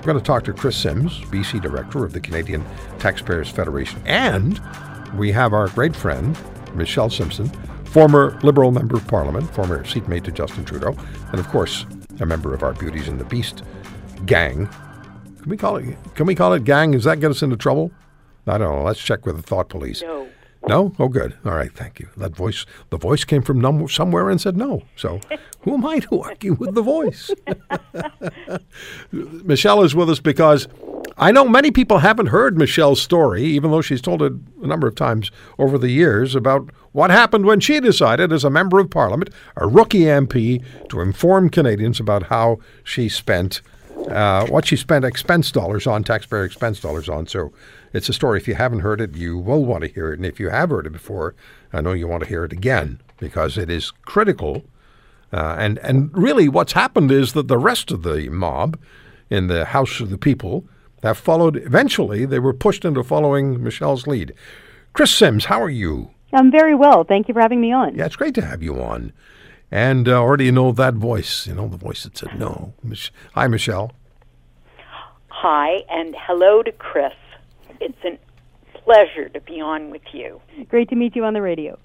We're going to talk to Chris Sims, BC Director of the Canadian Taxpayers Federation. And we have our great friend, Michelle Simson, former Liberal Member of Parliament, former seatmate to Justin Trudeau, and of course, a member of our Beauties and the Beast gang. Can we call it can we call it gang? Does that get us into trouble? I don't know. Let's check with the thought police. No. No? Oh, good. All right. Thank you. That voice, the voice came from num- somewhere and said no. So, who am I to argue with the voice? Michelle is with us because I know many people haven't heard Michelle's story, even though she's told it a number of times over the years about what happened when she decided, as a member of parliament, a rookie MP, to inform Canadians about how she spent uh, what she spent expense dollars on, taxpayer expense dollars on. So it's a story. If you haven't heard it, you will want to hear it. And if you have heard it before, I know you want to hear it again because it is critical. Uh, and, and really, what's happened is that the rest of the mob in the House of the People have followed. Eventually, they were pushed into following Michelle's lead. Chris Sims, how are you? I'm very well. Thank you for having me on. Yeah, it's great to have you on. And uh, already you know that voice, you know, the voice that said no. Mich- Hi, Michelle. Hi, and hello to Chris. It's a pleasure to be on with you. Great to meet you on the radio.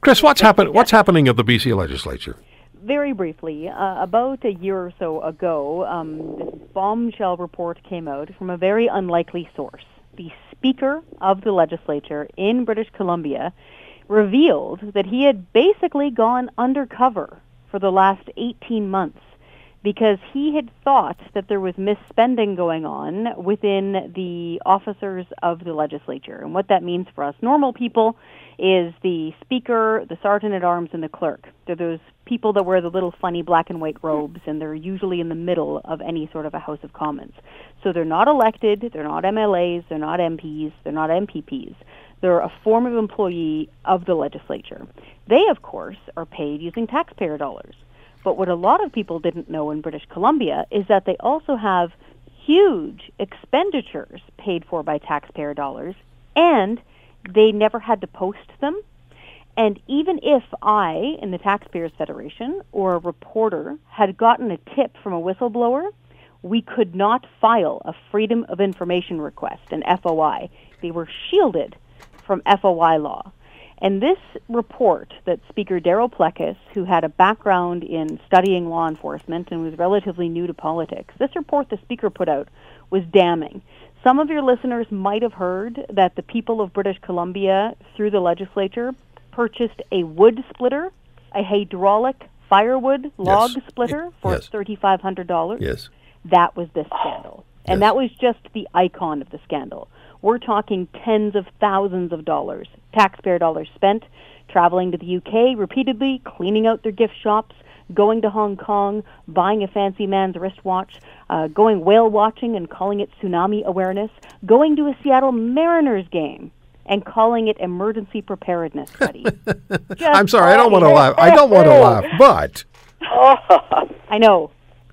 Chris, what's happen- What's happening at the BC legislature? Very briefly, uh, about a year or so ago, um, this bombshell report came out from a very unlikely source. The Speaker of the legislature in British Columbia revealed that he had basically gone undercover for the last 18 months because he had thought that there was misspending going on within the officers of the legislature. And what that means for us normal people is the speaker, the sergeant at arms, and the clerk. They're those people that wear the little funny black and white robes, and they're usually in the middle of any sort of a House of Commons. So they're not elected, they're not MLAs, they're not MPs, they're not MPPs. They're a form of employee of the legislature. They, of course, are paid using taxpayer dollars. But what a lot of people didn't know in British Columbia is that they also have huge expenditures paid for by taxpayer dollars, and they never had to post them. And even if I, in the Taxpayers Federation, or a reporter had gotten a tip from a whistleblower, we could not file a Freedom of Information request, an FOI. They were shielded from FOI law. And this report that Speaker Darryl Plecas, who had a background in studying law enforcement and was relatively new to politics, this report the Speaker put out was damning. Some of your listeners might have heard that the people of British Columbia, through the legislature, purchased a wood splitter, a hydraulic firewood log Yes. splitter for Yes. $3,500. Yes. That was this scandal. And Yes. that was just the icon of the scandal. We're talking tens of thousands of dollars, taxpayer dollars spent, traveling to the UK repeatedly, cleaning out their gift shops, going to Hong Kong, buying a fancy man's wristwatch, uh, going whale watching and calling it tsunami awareness, going to a Seattle Mariners game and calling it emergency preparedness study. I'm sorry, I don't want to laugh. I don't want to laugh, but I know.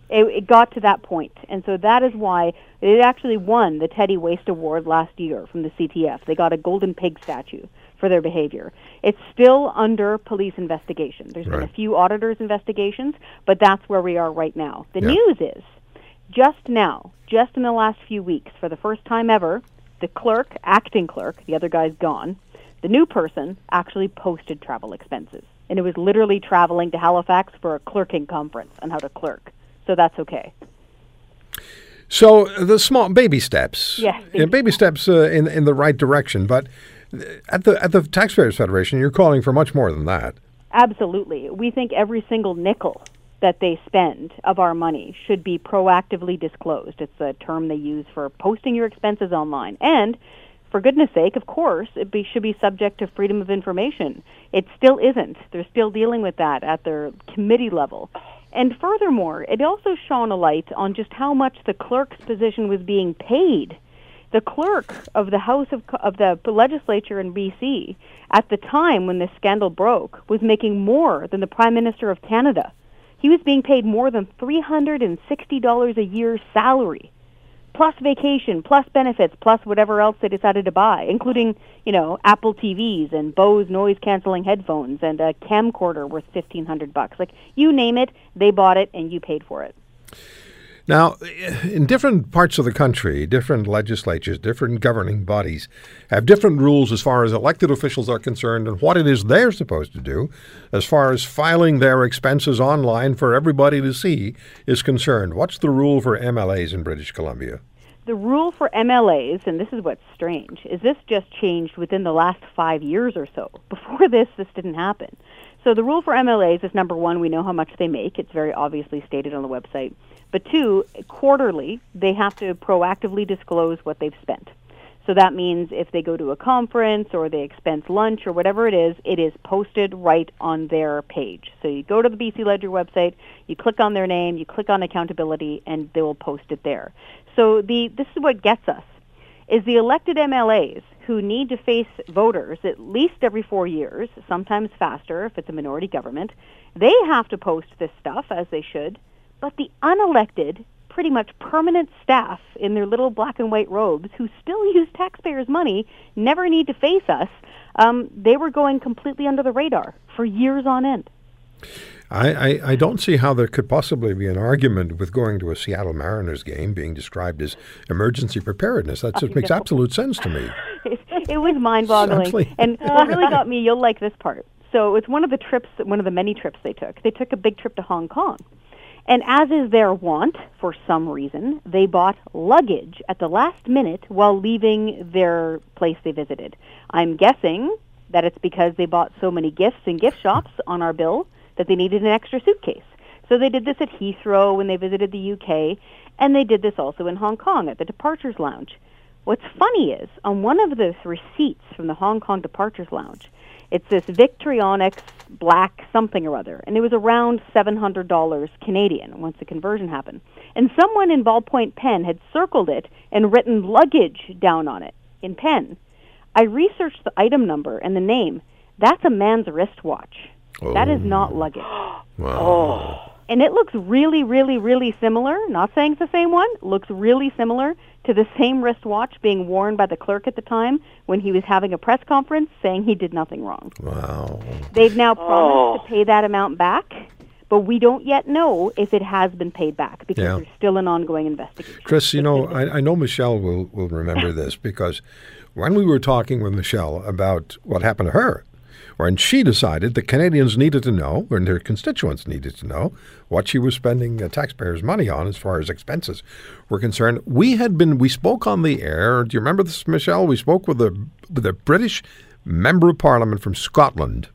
It, it got to that point, and so that is why it actually won the Teddy Waste Award last year from the CTF. They got a golden pig statue for their behavior. It's still under police investigation. There's been a few auditors' investigations, but that's where we are right now. The Yeah. news is just now, just in the last few weeks, for the first time ever, the clerk, acting clerk, the other guy's gone, the new person actually posted travel expenses. And it was literally traveling to Halifax for a clerking conference on how to clerk. So that's okay. so the small baby steps. Yeah, Yeah, baby steps uh, in in the right direction, but at the at the Taxpayers Federation, you're calling for much more than that. Absolutely. We think every single nickel that they spend of our money should be proactively disclosed. It's a term they use for posting your expenses online. And for goodness sake, of course, it be, should be subject to freedom of information. It still isn't. They're still dealing with that at their committee level. And furthermore, it also shone a light on just how much the clerk's position was being paid. The clerk of the House of, of the legislature in BC at the time when this scandal broke was making more than the Prime Minister of Canada. He was being paid more than $360 a year salary plus vacation, plus benefits, plus whatever else they decided to buy, including, you know, Apple TVs and Bose noise canceling headphones and a camcorder worth 1500 bucks. Like you name it, they bought it and you paid for it. Now, in different parts of the country, different legislatures, different governing bodies have different rules as far as elected officials are concerned and what it is they're supposed to do as far as filing their expenses online for everybody to see is concerned. What's the rule for MLAs in British Columbia? The rule for MLAs, and this is what's strange, is this just changed within the last five years or so. Before this, this didn't happen. So the rule for MLAs is number one, we know how much they make. It's very obviously stated on the website. But two, quarterly, they have to proactively disclose what they've spent. So that means if they go to a conference or they expense lunch or whatever it is, it is posted right on their page. So you go to the BC Ledger website, you click on their name, you click on accountability, and they will post it there. So the this is what gets us is the elected MLAs who need to face voters at least every four years, sometimes faster if it's a minority government. They have to post this stuff as they should but the unelected, pretty much permanent staff in their little black and white robes who still use taxpayers' money never need to face us. Um, they were going completely under the radar for years on end. I, I, I, don't see how there could possibly be an argument with going to a Seattle Mariners game being described as emergency preparedness. That just makes absolute sense to me. it, it was mind boggling. and what really got me, you'll like this part. So it's one of the trips, one of the many trips they took. They took a big trip to Hong Kong. And as is their wont, for some reason, they bought luggage at the last minute while leaving their place they visited. I'm guessing that it's because they bought so many gifts in gift shops on our bill that they needed an extra suitcase. So they did this at Heathrow when they visited the UK, and they did this also in Hong Kong at the Departures Lounge. What's funny is, on one of the receipts from the Hong Kong Departures Lounge, it's this Victorinox black something or other, and it was around $700 Canadian once the conversion happened. And someone in ballpoint pen had circled it and written luggage down on it in pen. I researched the item number and the name. That's a man's wristwatch. Oh. That is oh. not oh. luggage. Wow. Oh. And it looks really, really, really similar. Not saying it's the same one. Looks really similar to the same wristwatch being worn by the clerk at the time when he was having a press conference saying he did nothing wrong. Wow. They've now oh. promised oh. to pay that amount back, but we don't yet know if it has been paid back because yeah. there's still an ongoing investigation. Chris, you know, I, I know Michelle will, will remember this because when we were talking with Michelle about what happened to her, and she decided the Canadians needed to know, and their constituents needed to know, what she was spending uh, taxpayers' money on as far as expenses were concerned. We had been, we spoke on the air. Do you remember this, Michelle? We spoke with a with a British member of Parliament from Scotland.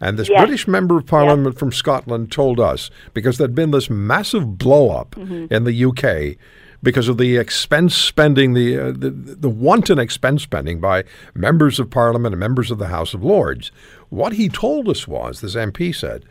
And this yes. British member of Parliament yes. from Scotland told us because there'd been this massive blow up mm-hmm. in the UK because of the expense spending, the, uh, the, the wanton expense spending by members of Parliament and members of the House of Lords. What he told us was, the MP said,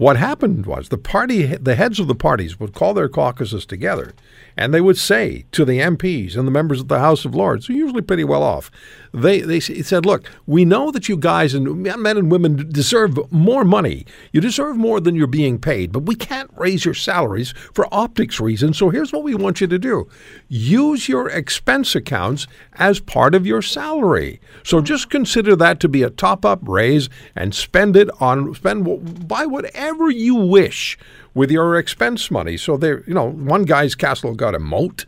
what happened was the party, the heads of the parties would call their caucuses together, and they would say to the MPs and the members of the House of Lords, who are usually pretty well off, they they said, "Look, we know that you guys and men and women deserve more money. You deserve more than you're being paid, but we can't raise your salaries for optics reasons. So here's what we want you to do: use your expense accounts as part of your salary. So just consider that to be a top-up raise and spend it on spend buy whatever you wish." With your expense money, so there, you know, one guy's castle got a moat,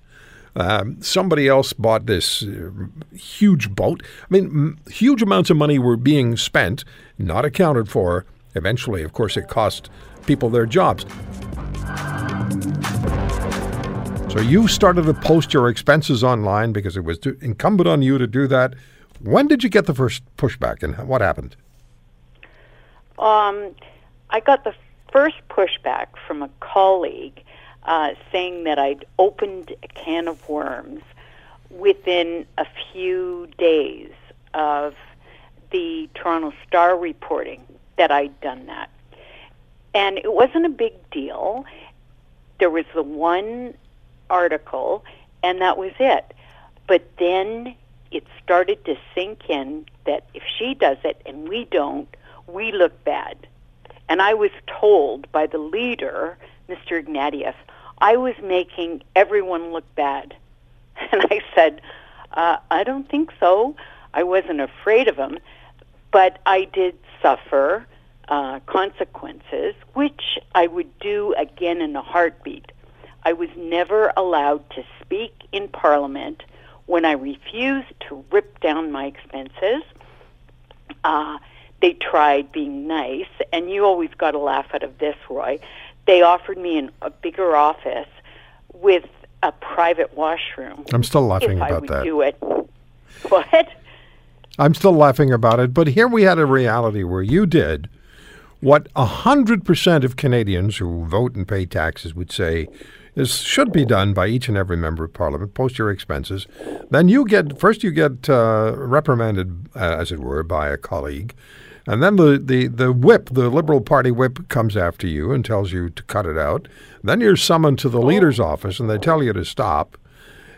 um, somebody else bought this uh, huge boat. I mean, m- huge amounts of money were being spent, not accounted for. Eventually, of course, it cost people their jobs. So you started to post your expenses online because it was incumbent on you to do that. When did you get the first pushback, and what happened? Um, I got the first pushback from a colleague uh, saying that I'd opened a can of worms within a few days of the Toronto Star reporting that I'd done that. And it wasn't a big deal. There was the one article, and that was it. But then it started to sink in that if she does it and we don't, we look bad. And I was told by the leader, Mr. Ignatieff, I was making everyone look bad. And I said, uh, I don't think so. I wasn't afraid of him, but I did suffer uh, consequences, which I would do again in a heartbeat. I was never allowed to speak in Parliament when I refused to rip down my expenses. Uh, they tried being nice, and you always got a laugh out of this, Roy. They offered me an, a bigger office with a private washroom. I'm still laughing about I would that. do it. What? I'm still laughing about it, but here we had a reality where you did what 100% of Canadians who vote and pay taxes would say is should be done by each and every member of parliament post your expenses then you get first you get uh, reprimanded uh, as it were by a colleague and then the, the, the whip the liberal party whip comes after you and tells you to cut it out. Then you're summoned to the oh. leader's office and they tell you to stop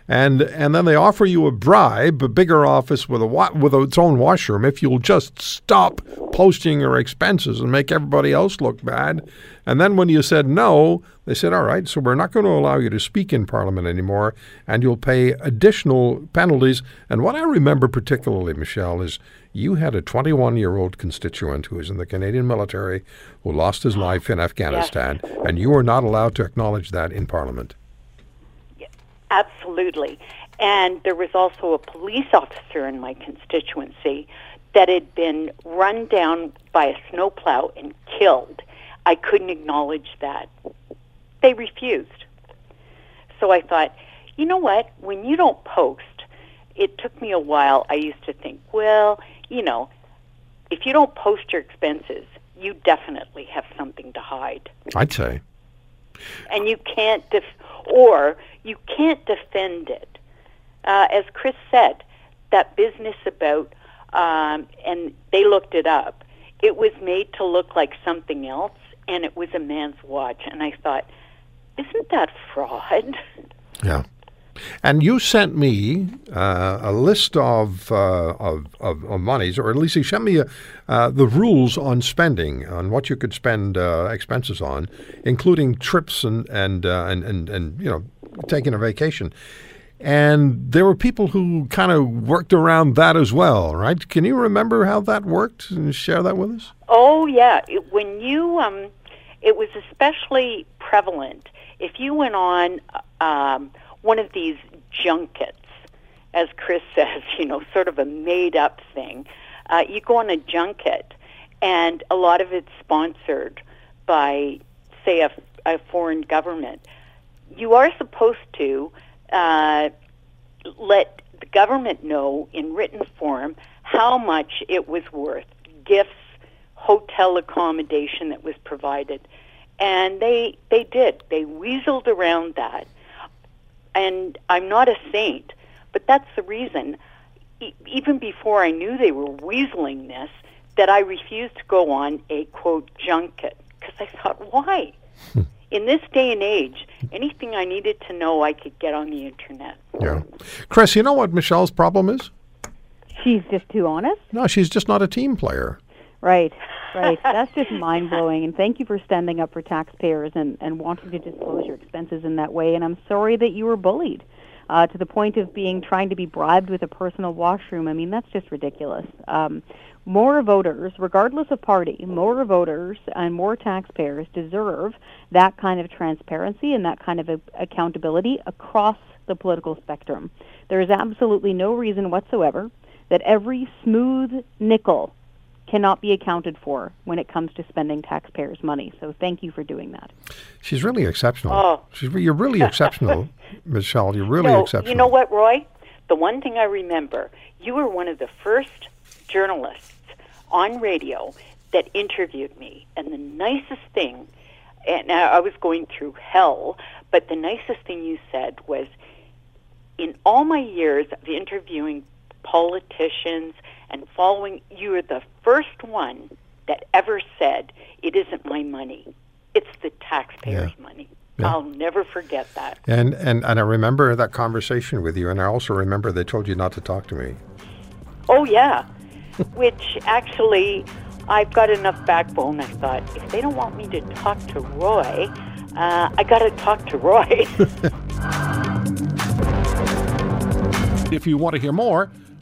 and and then they offer you a bribe, a bigger office with a wa- with its own washroom, if you'll just stop posting your expenses and make everybody else look bad. And then when you said no, they said, "All right, so we're not going to allow you to speak in Parliament anymore, and you'll pay additional penalties." And what I remember particularly, Michelle, is you had a 21 year old constituent who was in the Canadian military who lost his life in Afghanistan, and you were not allowed to acknowledge that in Parliament. Absolutely. And there was also a police officer in my constituency that had been run down by a snowplow and killed. I couldn't acknowledge that. They refused. So I thought, you know what? When you don't post, it took me a while. I used to think, well, you know, if you don't post your expenses, you definitely have something to hide. I'd say. And you can't, def- or you can't defend it. Uh, as Chris said, that business about, um, and they looked it up, it was made to look like something else, and it was a man's watch. And I thought, isn't that fraud? Yeah. And you sent me uh, a list of, uh, of, of, of monies, or at least you sent me uh, the rules on spending, on what you could spend uh, expenses on, including trips and and, uh, and and and you know taking a vacation. And there were people who kind of worked around that as well, right? Can you remember how that worked and share that with us? Oh yeah, it, when you um, it was especially prevalent if you went on um, one of these junkets, as Chris says, you know, sort of a made up thing. Uh, you go on a junket, and a lot of it's sponsored by, say, a, a foreign government. You are supposed to uh, let the government know in written form how much it was worth, gifts, hotel accommodation that was provided. And they they did. They weaseled around that and I'm not a saint, but that's the reason. E- even before I knew they were weaseling this, that I refused to go on a quote junket because I thought, why? Hmm. In this day and age, anything I needed to know, I could get on the internet. Yeah. Chris, you know what Michelle's problem is? She's just too honest. No, she's just not a team player. Right, right. That's just mind blowing. And thank you for standing up for taxpayers and, and wanting to disclose your expenses in that way. And I'm sorry that you were bullied uh, to the point of being trying to be bribed with a personal washroom. I mean, that's just ridiculous. Um, more voters, regardless of party, more voters and more taxpayers deserve that kind of transparency and that kind of a- accountability across the political spectrum. There is absolutely no reason whatsoever that every smooth nickel cannot be accounted for when it comes to spending taxpayers' money. So thank you for doing that. She's really exceptional. Oh. She's re- you're really exceptional, Michelle. You're really no, exceptional. you know what, Roy? The one thing I remember, you were one of the first journalists on radio that interviewed me, and the nicest thing, and I I was going through hell, but the nicest thing you said was, in all my years of interviewing politicians and following, you are the first one that ever said, it isn't my money. It's the taxpayers' Yeah. money. Yeah. I'll never forget that. And, and and I remember that conversation with you, and I also remember they told you not to talk to me. Oh, yeah. Which actually, I've got enough backbone. I thought, if they don't want me to talk to Roy, uh, I got to talk to Roy. If you want to hear more,